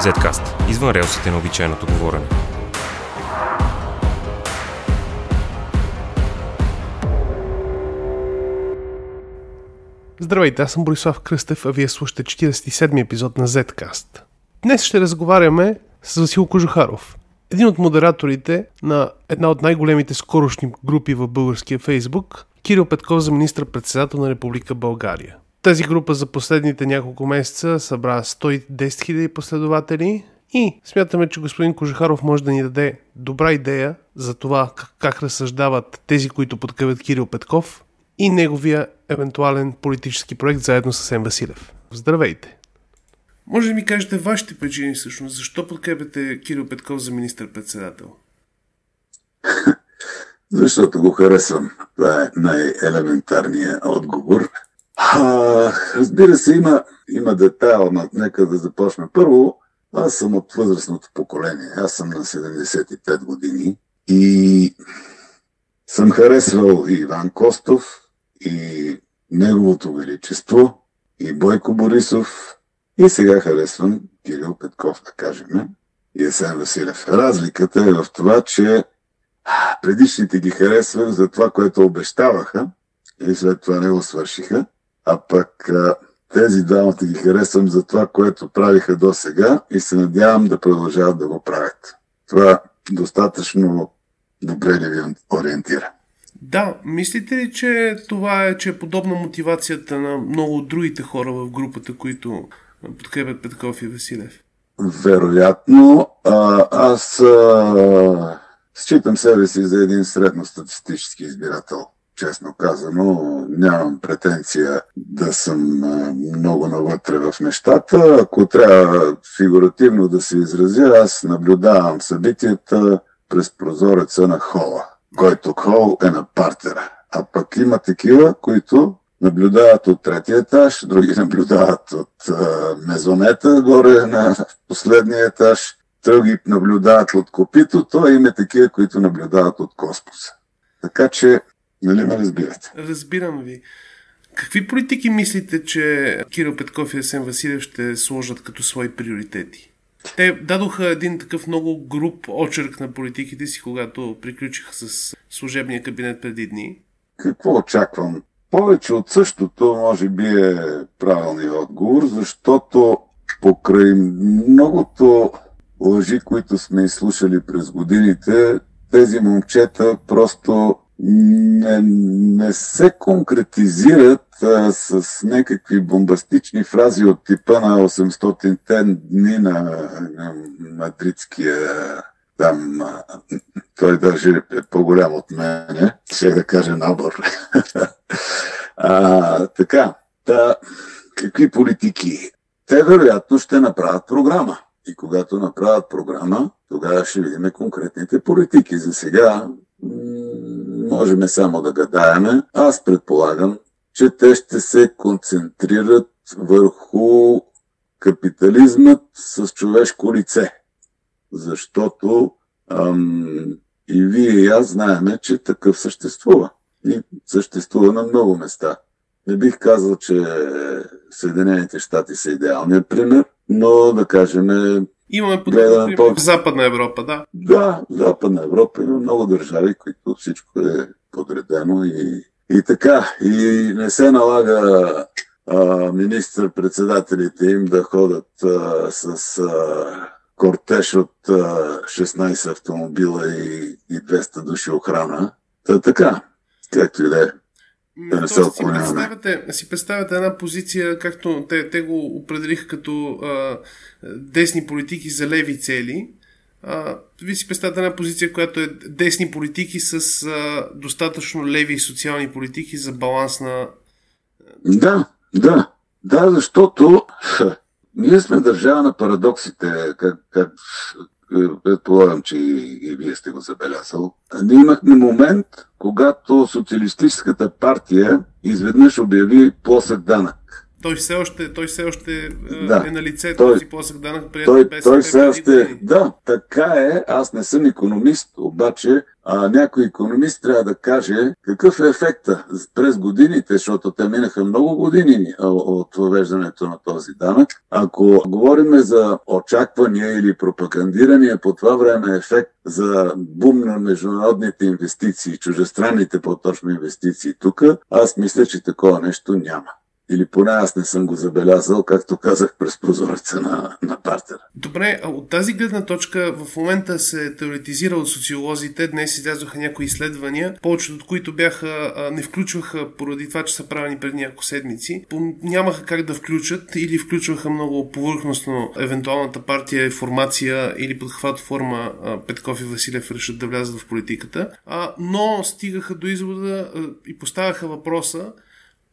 Zcast – извън релсите на обичайното говорене. Здравейте, аз съм Борислав Кръстев, а вие слушате 47-ми епизод на Zcast. Днес ще разговаряме с Васил Кожухаров, един от модераторите на една от най-големите скорошни групи в българския фейсбук, Кирил Петков за министр-председател на Република България. Тази група за последните няколко месеца събра 110 000 последователи и смятаме, че господин Кожухаров може да ни даде добра идея за това как разсъждават тези, които подкрепят Кирил Петков и неговия евентуален политически проект заедно с Ем Василев. Здравейте! Може да ми кажете вашите причини всъщност? Защо подкрепяте Кирил Петков за министър-председател? Защото го харесвам. Това е най-елементарният отговор. А, разбира се, има, има детайл, но нека да започна. Първо, аз съм от възрастното поколение. Аз съм на 75 години и съм харесвал и Иван Костов, и Неговото Величество, и Бойко Борисов, и сега харесвам Кирил Петков, да кажем, и Есен Василев. Разликата е в това, че предишните ги харесвах за това, което обещаваха и след това не го свършиха, а пък тези двамата ги харесвам за това, което правиха до сега и се надявам да продължават да го правят. Това достатъчно добре ли ви ориентира? Да, мислите ли, че това е, че е подобна мотивацията на много от другите хора в групата, които подкрепят Петков и Василев? Вероятно. А, аз а, считам себе си за един средностатистически избирател честно казано, нямам претенция да съм много навътре в нещата. Ако трябва фигуративно да се изразя, аз наблюдавам събитията през прозореца на хола, който хол е на партера. А пък има такива, които наблюдават от третия етаж, други наблюдават от а, мезонета горе на последния етаж, други наблюдават от копитото, а има такива, които наблюдават от космоса. Така че Нали ме разбирате? Разбирам ви. Какви политики мислите, че Кирил Петков и Асен Василев ще сложат като свои приоритети? Те дадоха един такъв много груп очерк на политиките си, когато приключиха с служебния кабинет преди дни. Какво очаквам? Повече от същото може би е правилният отговор, защото покрай многото лъжи, които сме изслушали през годините, тези момчета просто не, не се конкретизират а, с някакви бомбастични фрази от типа на 800-те дни на, на мадридския там, а, той даже е по-голям от мене, ще да кажа набор. а, така, та, какви политики? Те вероятно ще направят програма. И когато направят програма, тогава ще видим конкретните политики. За сега можем само да гадаеме. Аз предполагам, че те ще се концентрират върху капитализмът с човешко лице. Защото ам, и вие и аз знаеме, че такъв съществува. И съществува на много места. Не бих казал, че Съединените щати са идеалният пример, но да кажем Имаме подобно по... в Западна Европа, да. Да, в Западна Европа има много държави, които всичко е подредено и, и така. И не се налага министър-председателите им да ходят а, с а, кортеж от а, 16 автомобила и, и 200 души охрана. Та така, както и да е да си представяте, си представяте една позиция, както те, те го определиха като а, десни политики за леви цели. А, вие си представяте една позиция, която е десни политики с а, достатъчно леви социални политики за баланс на... Да, да. Да, защото ние сме държава на парадоксите, как, как предполагам, че и, вие сте го забелязал. Ние имахме момент, когато Социалистическата партия изведнъж обяви плосък данък. Той все още, той все още Да. е на лице, Той- този плосък данък прият Той, БСП той все още. години. Да, така е. Аз не съм економист, обаче а, някой економист трябва да каже какъв е ефекта през годините, защото те минаха много години от въвеждането на този данък. Ако говорим за очаквания или пропагандирания по това време ефект за бум на международните инвестиции, чужестранните по-точно инвестиции тук, аз мисля, че такова нещо няма. Или поне аз не съм го забелязал, както казах през прозореца на, на партера. Добре, а от тази гледна точка в момента се теоретизира от социолозите. Днес излязоха някои изследвания, повечето от които бяха, а, не включваха поради това, че са правени преди няколко седмици. Нямаха как да включат или включваха много повърхностно евентуалната партия и формация или под каквато форма а, Петков и Василев решат да влязат в политиката. А, но стигаха до извода а, и поставяха въпроса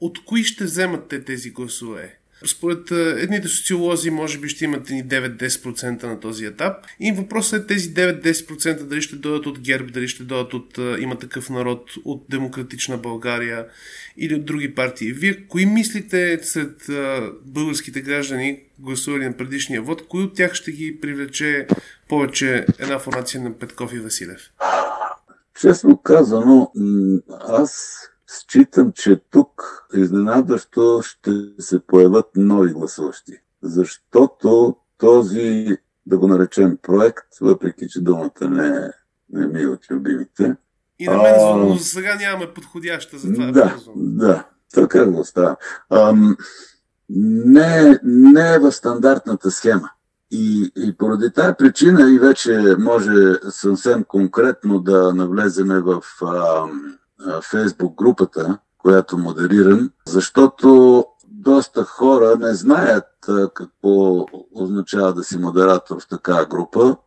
от кои ще вземат те тези гласове? Според едните социолози, може би ще имат ни 9-10% на този етап. И въпросът е тези 9-10% дали ще дойдат от ГЕРБ, дали ще дойдат от има такъв народ, от Демократична България или от други партии. Вие кои мислите сред българските граждани, гласували на предишния вод, кои от тях ще ги привлече повече една формация на Петков и Василев? Честно казано, аз считам, че тук изненадващо ще се появят нови гласуващи. Защото този, да го наречем проект, въпреки че думата не, е- не ми е от любимите, И на мен, А. за сега нямаме подходяща за това. да, да, така го става. Ам, не, не е в стандартната схема. И, и поради тази причина и вече може съвсем конкретно да навлеземе в ам, Фейсбук групата, която модерирам, защото доста хора не знаят какво означава да си модератор в такава група.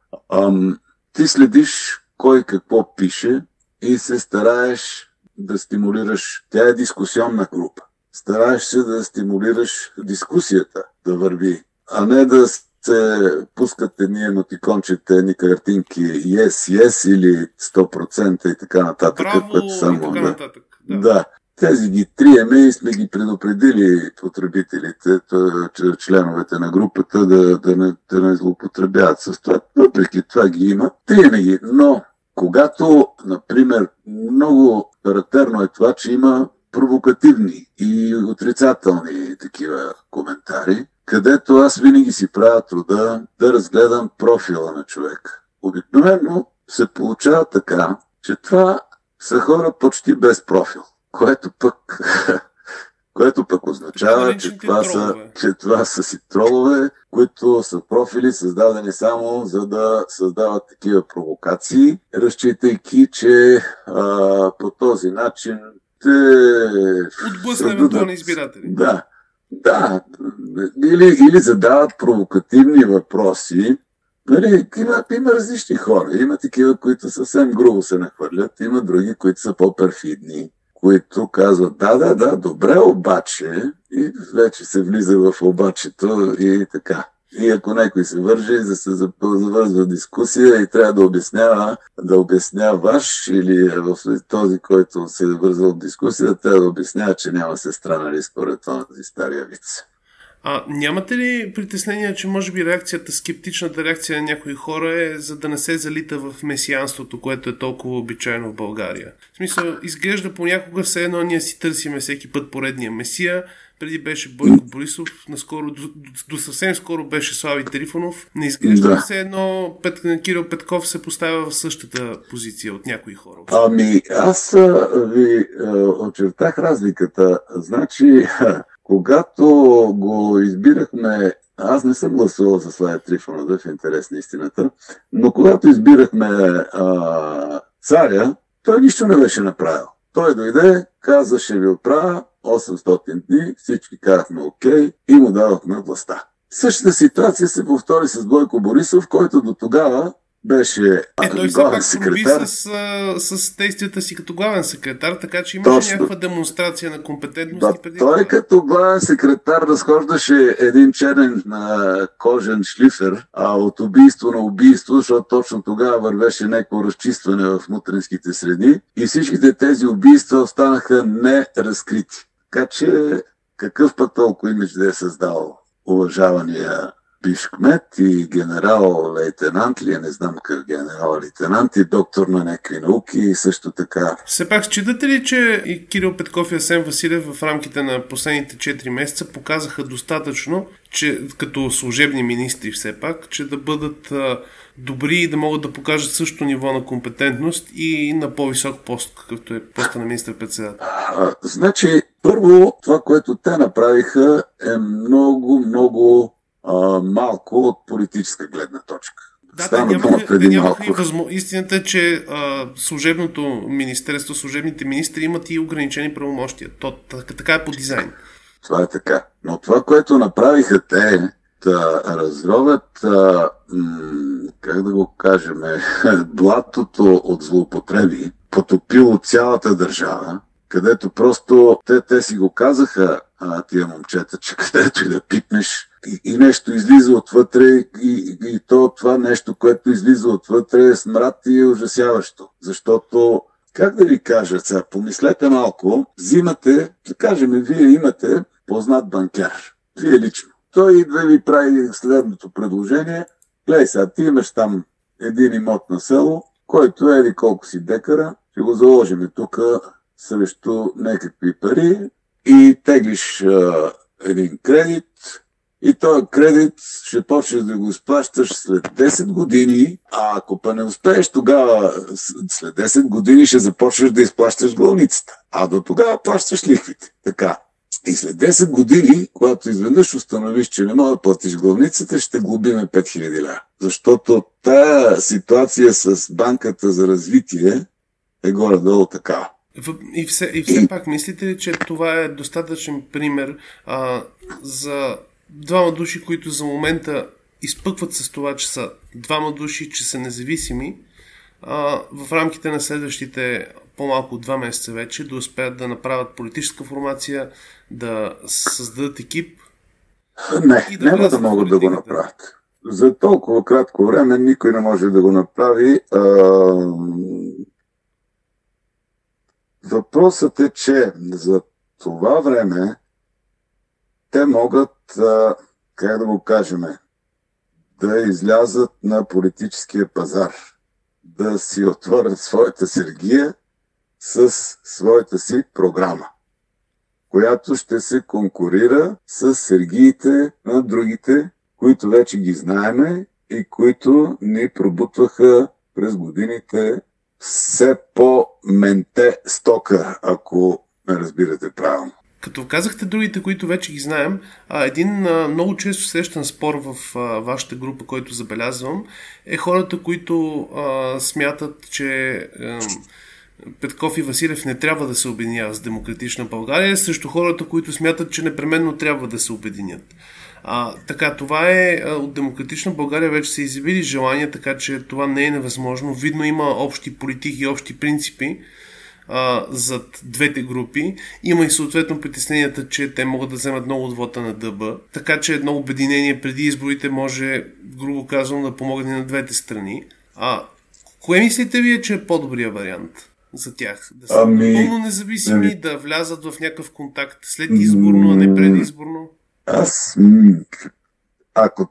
Ти следиш кой какво пише и се стараеш да стимулираш. Тя е дискусионна група. Стараеш се да стимулираш дискусията да върви, а не да пускат едни емотикончета, едни картинки yes, yes или 100% и така нататък. Браво което и само, така да. нататък. Да. да. Тези ги триеме и сме ги предупредили потребителите, членовете на групата да, да, не, да не злоупотребяват с това. Въпреки това ги има. Триеме ги. Но когато, например, много характерно е това, че има провокативни и отрицателни такива коментари, където аз винаги си правя труда да разгледам профила на човек. Обикновено се получава така, че това са хора почти без профил, което пък, което пък означава, че това, са, че това са си тролове, които са профили създадени само за да създават такива провокации, разчитайки, че а, по този начин те Отблъсна създадат- евентуални избиратели. да, да. Или, или задават провокативни въпроси. Нали, има, има различни хора. Има такива, които съвсем грубо се нахвърлят. Има други, които са по-перфидни, които казват да, да, да, добре, обаче. И вече се влиза в обачето и така. И ако някой се вържи, да се завързва дискусия и трябва да обяснява, да обясняваш или в този, който се е вързал в дискусия, трябва да обяснява, че няма сестра, нали, според този стария виц. А нямате ли притеснение, че може би реакцията, скептичната реакция на някои хора е за да не се залита в месианството, което е толкова обичайно в България? В смисъл, изглежда понякога все едно ние си търсиме всеки път поредния месия. Преди беше Бойко Борисов, наскоро, до, до, съвсем скоро беше Слави Трифонов. Не изглежда Да. все едно Пет, Кирил Петков се поставя в същата позиция от някои хора. Ами, аз ви очертах разликата. Значи, когато го избирахме, аз не съм гласувал за Славя Трифонов, в интерес на истината, но когато избирахме а, царя, той нищо не беше направил. Той дойде, каза, ще ви оправя 800 дни, всички казахме окей и му дадохме властта. Същата ситуация се повтори с Бойко Борисов, който до тогава беше Е, той главен секретар. с, а, с действията си като главен секретар, така че имаше Точно. някаква демонстрация на компетентност Да, преди той като главен секретар разхождаше един черен а, кожен шлифер а, от убийство на убийство, защото точно тогава вървеше някакво разчистване в мутринските среди и всичките тези убийства останаха неразкрити. Така че какъв пък толкова имидж да е създал уважавания бивш кмет и генерал-лейтенант ли, не знам как генерал-лейтенант и доктор на някакви науки и също така. Все пак считате ли, че и Кирил Петков и Асен Василев в рамките на последните 4 месеца показаха достатъчно, че като служебни министри все пак, че да бъдат добри и да могат да покажат също ниво на компетентност и на по-висок пост, какъвто е поста на министър-председател? Значи, първо, това, което те направиха е много, много а, малко от политическа гледна точка. Да, те нямаха, те нямаха и възмо... Истината е, че а, служебното министерство, служебните министри имат и ограничени правомощия. То, така е по дизайн. Това е така. Но това, което направиха те, да разровят, а, м- как да го кажем, блатото от злоупотреби, потопило цялата държава, където просто те, те си го казаха, а, тия момчета, че където и да пипнеш, и, и нещо излиза отвътре и, и то това нещо, което излиза отвътре е смрад и е ужасяващо. Защото как да ви кажа сега, помислете малко, взимате, да кажем, вие имате познат банкер, вие лично. Той идва и ви прави следното предложение. Глей сега, ти имаш там един имот на село, който е еди колко си декара, ще го заложим тук срещу някакви пари и теглиш а, един кредит, и този кредит ще почнеш да го изплащаш след 10 години, а ако па не успееш тогава, след 10 години ще започнеш да изплащаш главницата. А до тогава плащаш лихвите. Така. И след 10 години, когато изведнъж установиш, че не мога да платиш главницата, ще глобиме 5000 ля. Защото тая ситуация с банката за развитие е горе-долу такава. И все, и все пак, мислите ли, че това е достатъчен пример а, за двама души, които за момента изпъкват с това, че са двама души, че са независими, а, в рамките на следващите по-малко от два месеца вече да успеят да направят политическа формация, да създадат екип. Не, да няма да могат да го направят. За толкова кратко време никой не може да го направи. А... Въпросът е, че за това време те могат, как да го кажем, да излязат на политическия пазар, да си отворят своята сергия с своята си програма, която ще се конкурира с сергиите на другите, които вече ги знаеме и които ни пробутваха през годините все по-менте стока, ако ме разбирате правилно. Като казахте другите, които вече ги знаем, един много често срещан спор в вашата група, който забелязвам, е хората, които смятат, че Петков и Василев не трябва да се обединяват с Демократична България, също хората, които смятат, че непременно трябва да се обединят. А, така, това е от Демократична България вече се изявили желание, така че това не е невъзможно. Видно има общи политики и общи принципи а, зад двете групи. Има и съответно притесненията, че те могат да вземат много от вота на ДБ. Така че едно обединение преди изборите може, грубо казано, да помогне на двете страни. А кое мислите вие, че е по-добрия вариант? за тях. Да са ами, напълно независими, ами, да влязат в някакъв контакт след изборно, а не предизборно? Аз, ако,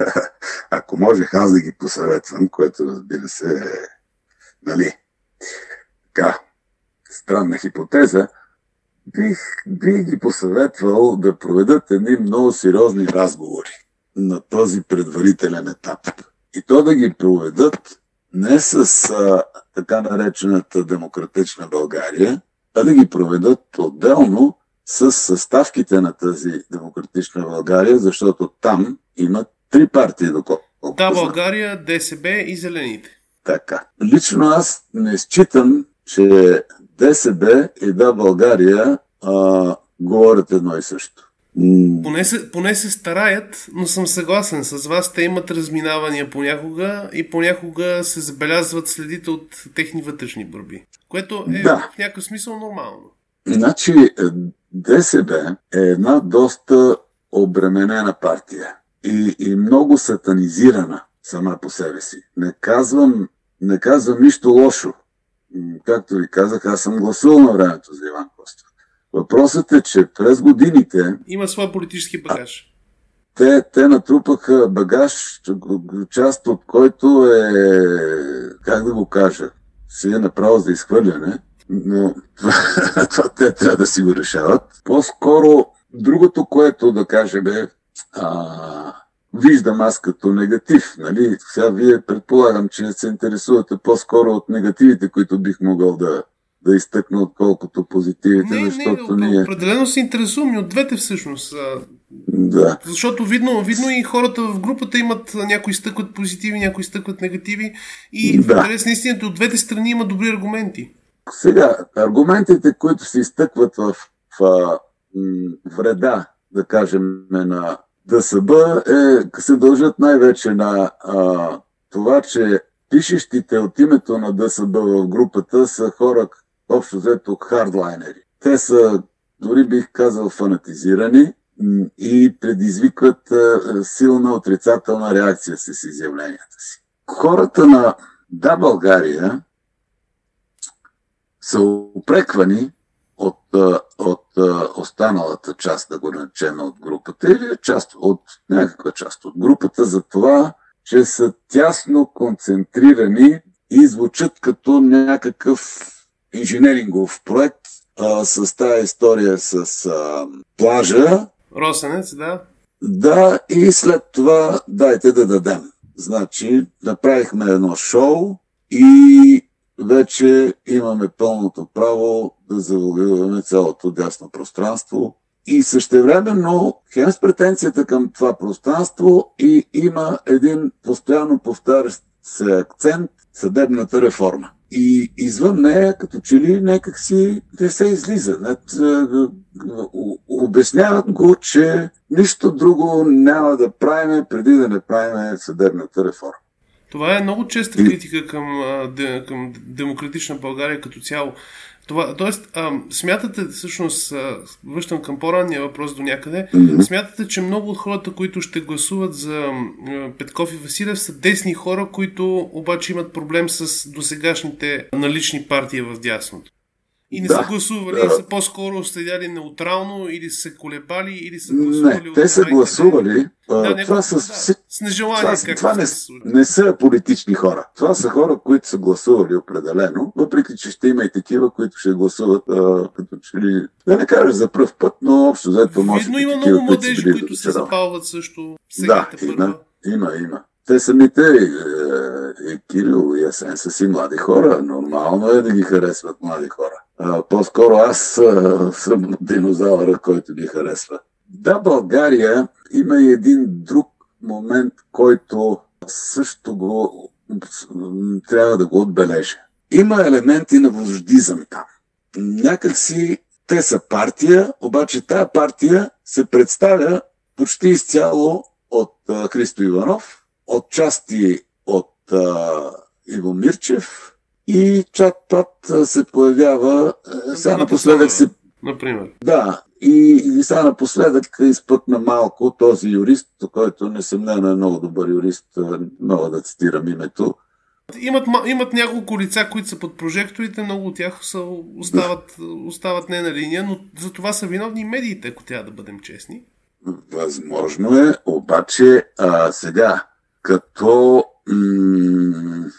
ако можех аз да ги посъветвам, което разбира се нали, така, странна хипотеза, бих, бих ги посъветвал да проведат едни много сериозни разговори на този предварителен етап. И то да ги проведат не с а, така наречената демократична България, а да ги проведат отделно с съставките на тази демократична България, защото там има три партии, доколко. Да, България, ДСБ и Зелените. Така. Лично аз не считам, че ДСБ и Да България а, говорят едно и също. Поне се, поне се стараят, но съм съгласен с вас. Те имат разминавания понякога и понякога се забелязват следите от техни вътрешни борби. Което е да. в някакъв смисъл нормално. Значи, е, ДСБ е една доста обременена партия и, и много сатанизирана сама по себе си. Не казвам, не казвам нищо лошо както ви казах, аз съм гласувал на времето за Иван Костов. Въпросът е, че през годините Има своя политически багаж. те, те натрупаха багаж, част от който е, как да го кажа, си е направо за изхвърляне, но това, те трябва да си го решават. По-скоро другото, което да кажем е, а, виждам аз като негатив. Нали? Сега вие предполагам, че се интересувате по-скоро от негативите, които бих могъл да, да изтъкна, отколкото позитивите, Не, защото не, ние... определено се интересувам и от двете всъщност. Да. Защото видно, видно и хората в групата имат някои стъкват позитиви, някои стъкват негативи и в Да. интерес на истината от двете страни има добри аргументи. Сега, аргументите, които се изтъкват в, в м, вреда, да кажем, на ДСБ, е, се дължат най-вече на а, това, че пишещите от името на ДСБ в групата са хора, общо взето, хардлайнери. Те са, дори бих казал, фанатизирани и предизвикват а, силна отрицателна реакция с изявленията си. Хората на Да, България са упреквани от, от останалата част, да го наречем от групата, или част от някаква част от групата, за това, че са тясно концентрирани и звучат като някакъв инженерингов проект а, с тази история с а, плажа, Росенец, да. да, и след това дайте да дадем. Значи, направихме едно шоу и вече имаме пълното право да завоюваме цялото дясно пространство. И същевременно, хем с претенцията към това пространство и има един постоянно повтарящ се акцент съдебната реформа. И извън нея, като че ли някак си не се излиза. Не, обясняват го, че нищо друго няма да правиме преди да не правиме съдебната реформа. Това е много честа критика към, към демократична България като цяло. Това, тоест, а, смятате, всъщност, а, връщам към по-ранния въпрос до някъде, смятате, че много от хората, които ще гласуват за а, Петков и Василев, са десни хора, които обаче имат проблем с досегашните налични партии в дясното. И не Да. са гласували, Да. и са по-скоро следяли неутрално, или са се колебали, или са гласували Не, те са гласували. а, Да, това някакво- са, да, с нежелание, това, това не, не са политични хора. Това са хора, които са гласували определено, въпреки че ще има и такива, които ще гласуват а, като че ли, да не кажа за пръв път, но общо взето може Видно има такива, много които младежи, били които се запалват също. Сега Да, има, има, има. Те самите, е, и Кирил и Асен са си млади хора. Нормално е да ги харесват млади хора. По-скоро аз съм динозавъра, който ги харесва. Да, България има и един друг момент, който също го трябва да го отбележа. Има елементи на вождизъм там. Някак си те са партия, обаче тая партия се представя почти изцяло от Христо Иванов, от части от а, Иво Мирчев и чат-пат се появява, сега напоследък се Например. да, и, и сега напоследък изпъкна малко този юрист, който несъмнено е много добър юрист, мога да цитирам името. Имат, ма- имат няколко лица, които са под прожекторите, много от тях са, остават, остават не на линия, но за това са виновни медиите, ако трябва да бъдем честни. Възможно е, обаче а, сега, като...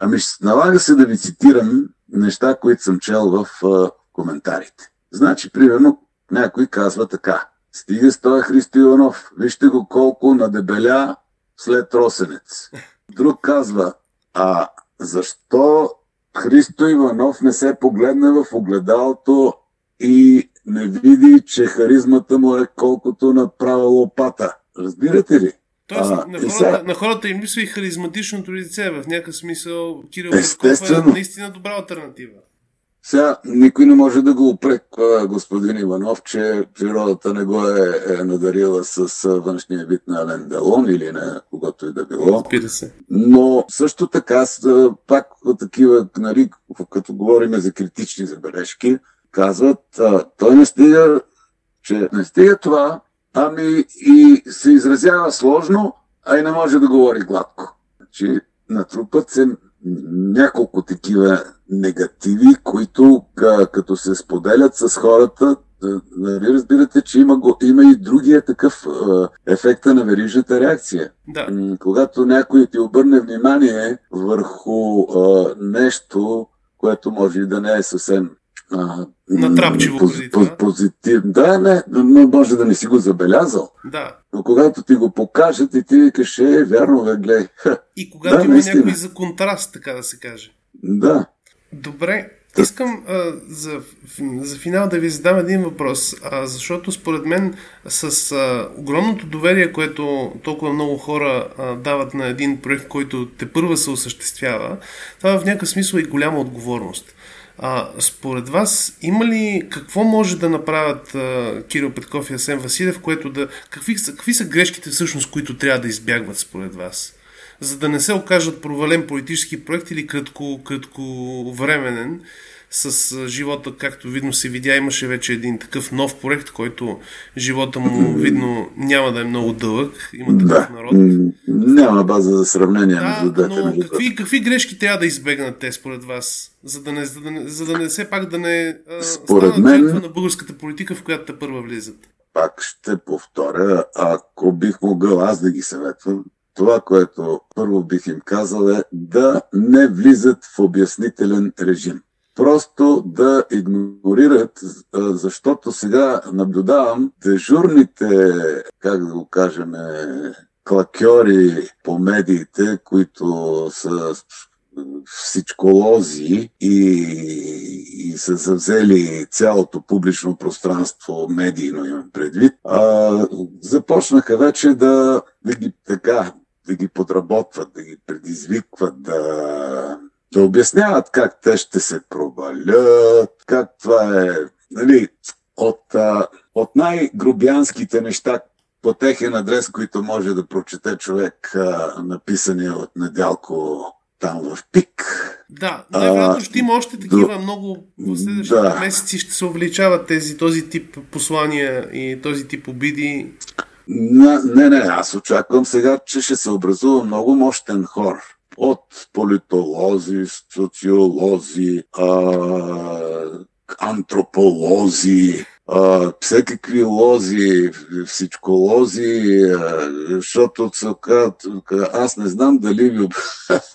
Ами, налага се да ви цитирам неща, които съм чел в коментарите. Значи, примерно, някой казва така. Стига с този Христо Иванов. Вижте го колко надебеля след Росенец. Друг казва, а защо Христо Иванов не се погледне в огледалото и не види, че харизмата му е колкото направа лопата. Разбирате ли? Тоест, А, на, хората, сега- на хората им липсва и харизматичното лице. В някакъв смисъл Кирил Петков е наистина добра альтернатива. Сега никой не може да го упреква господин Иванов, че природата не го е, е надарила с външния вид на Ален Делон или на когото и да било. Разбира се. Но също така, пак такива, нали, като говорим за критични забележки, казват, а, той не стига, че не стига това, ами и се изразява сложно, а и не може да говори гладко. Значи, натрупат се няколко такива негативи, които като се споделят с хората, нали разбирате, че има, има и другия такъв ефекта на верижната реакция. Да. Когато някой ти обърне внимание върху нещо, което може и да не е съвсем Натрапчиво поз, поз, позитив. Да, не, но може да не си го забелязал. Да. Но когато ти го покажат и ти викаш, е, вярно, бе, гледай. И когато да, има наистина. някой за контраст, така да се каже. Да. Добре, Искам а, за, за финал да ви задам един въпрос, а, защото според мен с а, огромното доверие, което толкова много хора а, дават на един проект, който те първа се осъществява, това в някакъв смисъл е голяма отговорност. А, според вас, има ли какво може да направят а, Кирил Петков и Асен Василев, което да. Какви, какви са грешките всъщност, които трябва да избягват според вас? За да не се окажат провален политически проект или кратко, кратко временен, с живота, както видно се видя, имаше вече един такъв нов проект, който живота му видно няма да е много дълъг. Има такъв да. народ. Няма база за сравнение да, между двете. Но какви, какви грешки трябва да избегнат те според вас? За да не, за да не, за да не все пак да не според мен, на българската политика, в която те първа влизат. Пак ще повторя, ако бих могъл аз да ги съветвам, това, което първо бих им казал е да не влизат в обяснителен режим. Просто да игнорират, защото сега наблюдавам дежурните, как да го кажем, клакьори по медиите, които са всичколози и, и са завзели цялото публично пространство, медийно имам предвид, а, започнаха вече да, да ги така, да ги подработват, да ги предизвикват, да да обясняват как те ще се провалят, как това е нали, от, от най-грубянските неща по техен адрес, които може да прочете човек, написани от Недялко там в ПИК. Да, най-вероятно ще има още такива до... много в следващите да. месеци ще се увеличават тези, този тип послания и този тип обиди. Не, не, аз очаквам сега, че ще се образува много мощен хор от политолози, социолози, а, антрополози, а, всекакви лози, всичко лози, а, защото аз не знам дали ви,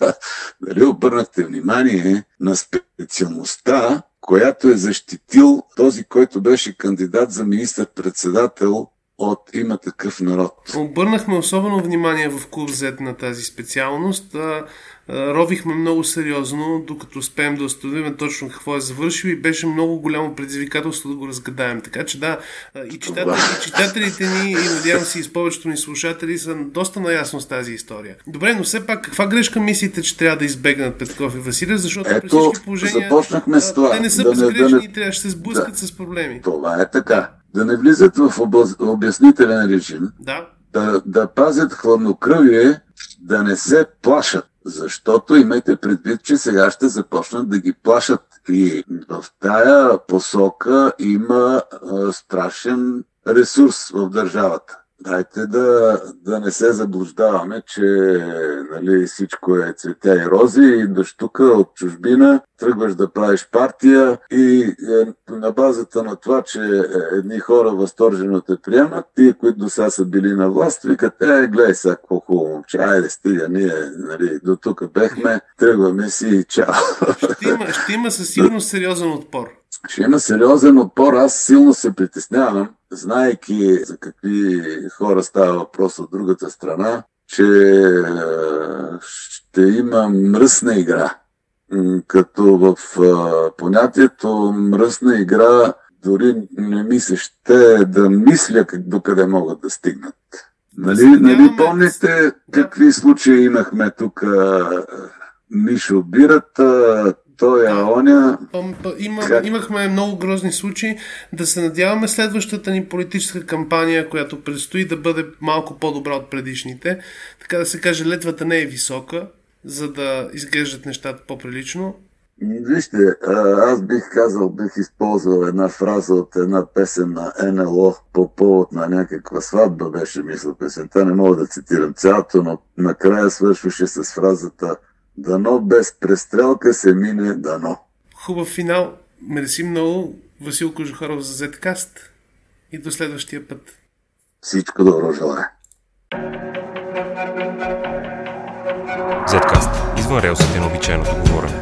дали обърнахте внимание на специалността, която е защитил този, който беше кандидат за министър-председател от има такъв народ. Обърнахме особено внимание в клуб Z на тази специалност. Ровихме много сериозно, докато успеем да установим точно какво е завършил и беше много голямо предизвикателство да го разгадаем. Така че да, и, читатели, и читателите ни, и надявам се и с повечето ни слушатели са доста наясно с тази история. Добре, но все пак, каква грешка мислите, че трябва да избегнат Петков и Василев, защото Ето, при всички положения започнахме с това. те не са да безгрешни да не... и да се сблъскат да. с проблеми. Това е така да не влизат в обяснителен режим, да. Да, да пазят хладнокръвие, да не се плашат. Защото имайте предвид, че сега ще започнат да ги плашат. И в тая посока има а, страшен ресурс в държавата. Дайте да, да не се заблуждаваме, че нали, всичко е цветя и рози и да штука от чужбина, тръгваш да правиш партия и е, на базата на това, че едни хора възторжено те приемат, тия, които до сега са били на власт, викат, е, гледай сега какво хубаво момче, айде стига, ние нали, до тук бехме, тръгваме си и чао. Ще има, ще има със сигурност сериозен отпор ще има сериозен отпор. Аз силно се притеснявам, знаеки за какви хора става въпрос от другата страна, че ще има мръсна игра. Като в понятието мръсна игра дори не ми се ще да мисля докъде могат да стигнат. Нали, нали помните какви случаи имахме тук Мишо Бирата, той е оня. Има, имахме много грозни случаи. Да се надяваме следващата ни политическа кампания, която предстои да бъде малко по-добра от предишните. Така да се каже, летвата не е висока, за да изглеждат нещата по-прилично. Вижте, аз бих казал, бих използвал една фраза от една песен на НЛО по повод на някаква сватба, беше мисля песента. Не мога да цитирам цялото, но накрая свършваше с фразата Дано без престрелка се мине дано. Хубав финал. Мерси много, Васил Кожухаров за Zcast и до следващия път. Всичко добро желая. Zcast. Извън релсите на обичайното говорене.